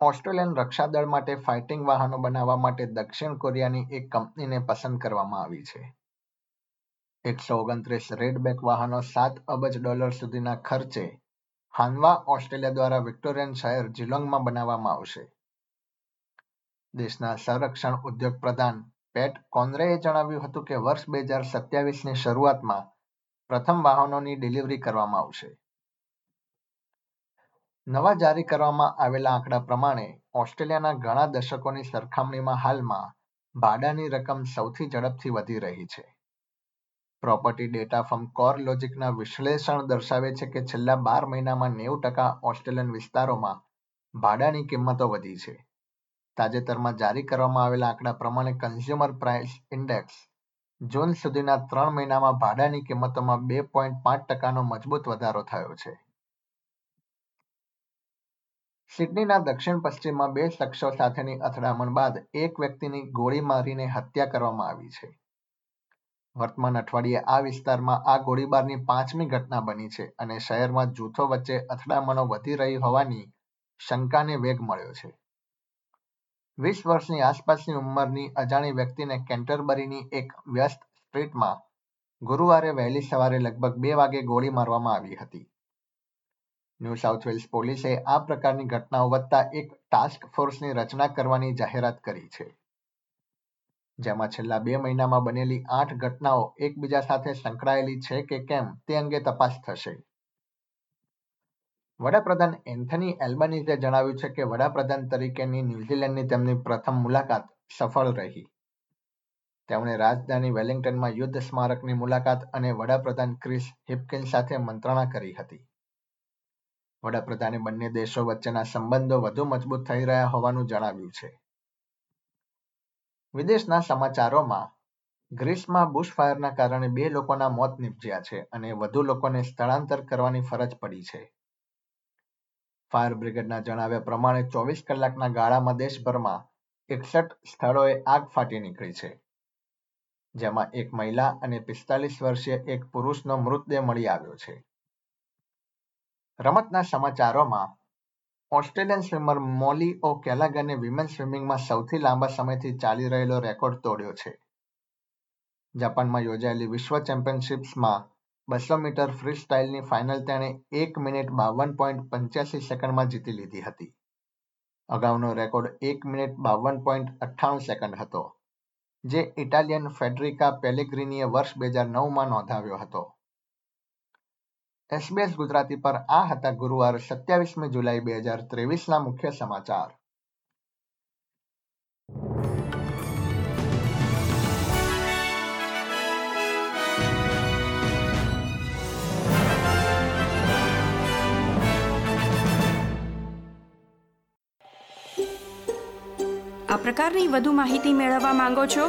Australian રક્ષાદળ માટે fighting વાહનો બનાવવા માટે દક્ષિણ કોરિયાની એક કંપનીને પસંદ કરવામાં આવી છે. એકસો ઓગણત્રીસ રેડબેક વાહનો સાત અબજ ડોલર સુધીના ખર્ચે હાનવા ઓસ્ટ્રેલિયા દ્વારા વિક્ટોરિયન શહેર જિલોંગમાં બનાવવામાં આવશે. દેશના સંરક્ષણ ઉદ્યોગ પ્રધાન પેટ કોનરેએ જણાવ્યું હતું કે વર્ષ બે હજાર સત્યાવીસની શરૂઆતમાં પ્રથમ વાહનોની ડિલિવરી કરવામાં આવશે. નવા જારી કરવામાં આવેલા આંકડા પ્રમાણે ઓસ્ટ્રેલિયાના ઘણા દશકોની સરખામણીમાં હાલમાં ભાડાની રકમ સૌથી ઝડપથી વધી રહી છે. પ્રોપર્ટી ડેટા ફર્મ કોર લોજિકના વિશ્લેષણ દર્શાવે છે કે છેલ્લા બાર મહિનામાં નેવું ટકા ઓસ્ટ્રેલિયન વિસ્તારોમાં ભાડાની કિંમતો વધી છે. તાજેતરમાં જારી કરવામાં આવેલા આંકડા પ્રમાણે કન્ઝ્યુમર પ્રાઇસ ઇન્ડેક્સ જૂન સુધીના ત્રણ મહિનામાં ભાડાની કિંમતોમાં બે પોઈન્ટ પાંચ ટકાનો મજબૂત વધારો થયો છે. સિડનીના દક્ષિણ પશ્ચિમમાં બે શખ્સો સાથેની અથડામણ બાદ એક વ્યક્તિની ગોળી મારીને હત્યા કરવામાં આવી છે. વર્તમાન અઠવાડિયે આ વિસ્તારમાં આ ગોળીબારની પાંચમી ઘટના બની છે અને શહેરમાં જૂથો વચ્ચે અથડામણો વધી રહી હોવાની શંકાને વેગ મળ્યો છે. વીસ વર્ષની આસપાસની ઉંમરની અજાણી વ્યક્તિને કેન્ટરબરીની એક વ્યસ્ત સ્ટ્રીટમાં ગુરુવારે વહેલી સવારે લગભગ બે વાગે ગોળી મારવામાં આવી હતી. ન્યૂ સાઉથ વેલ્સ પોલીસે આ પ્રકારની ઘટનાઓ વધતા એક ટાસ્ક ફોર્સની રચના કરવાની જાહેરાત કરી છે. જેમાં છેલ્લા બે મહિનામાં બનેલી આઠ ઘટનાઓ એકબીજા સાથે સંકળાયેલી છે કે કેમ તે અંગે તપાસ થશે. વડાપ્રધાન એન્થની એલ્બનીઝે જણાવ્યું છે કે વડાપ્રધાન તરીકેની ન્યૂઝીલેન્ડની તેમની પ્રથમ મુલાકાત સફળ રહી. તેમણે રાજધાની વેલિંગ્ટનમાં યુદ્ધ સ્મારકની મુલાકાત અને વડાપ્રધાન ક્રિસ હિપકિન સાથે મંત્રણા કરી હતી. વડાપ્રધાને બંને દેશો વચ્ચેના સંબંધો વધુ મજબૂત થઈ રહ્યા હોવાનું જણાવ્યું છે. વિદેશના સમાચારોમાં ગ્રીસમાં બુશફાયરના કારણે બે લોકોના મોત નીપજ્યા છે અને વધુ લોકોને સ્થળાંતર કરવાની ફરજ પડી છે. ફાયર બ્રિગેડના જણાવ્યા પ્રમાણે ચોવીસ કલાકના ગાળામાં દેશભરમાં એકસઠ સ્થળોએ આગ ફાટી નીકળી છે, જેમાં એક મહિલા અને પિસ્તાલીસ વર્ષીય એક પુરુષનો મૃતદેહ મળી આવ્યો છે. રમતના સમાચારોમાં, ઓસ્ટ્રેલિયન સ્વિમર મોલી ઓ કેલાગને વિમેન સ્વિમિંગમાં સૌથી લાંબા સમયથી ચાલી રહેલો રેકોર્ડ તોડ્યો છે. જાપાનમાં યોજાયેલી વિશ્વ ચેમ્પિયનશિપ્સમાં બસો મીટર ફ્રી સ્ટાઇલની ફાઇનલ તેણે એક મિનિટ બાવન પોઈન્ટ પંચ્યાસી સેકન્ડમાં જીતી લીધી હતી. અગાઉનો રેકોર્ડ એક મિનિટ બાવન પોઈન્ટ અઠ્ઠાણું સેકન્ડ હતો, જે ઇટાલિયન ફેડરિકા પેલેગ્રીનીએ વર્ષ બે હજાર નવમાં નોંધાવ્યો હતો. એસબીએસ ગુજરાતી પર આ હતા ગુરુવાર સત્યાવીસમી જુલાઈ બે હજાર ત્રેવીસના મુખ્ય સમાચાર. આ પ્રકારની વધુ માહિતી મેળવવા માંગો છો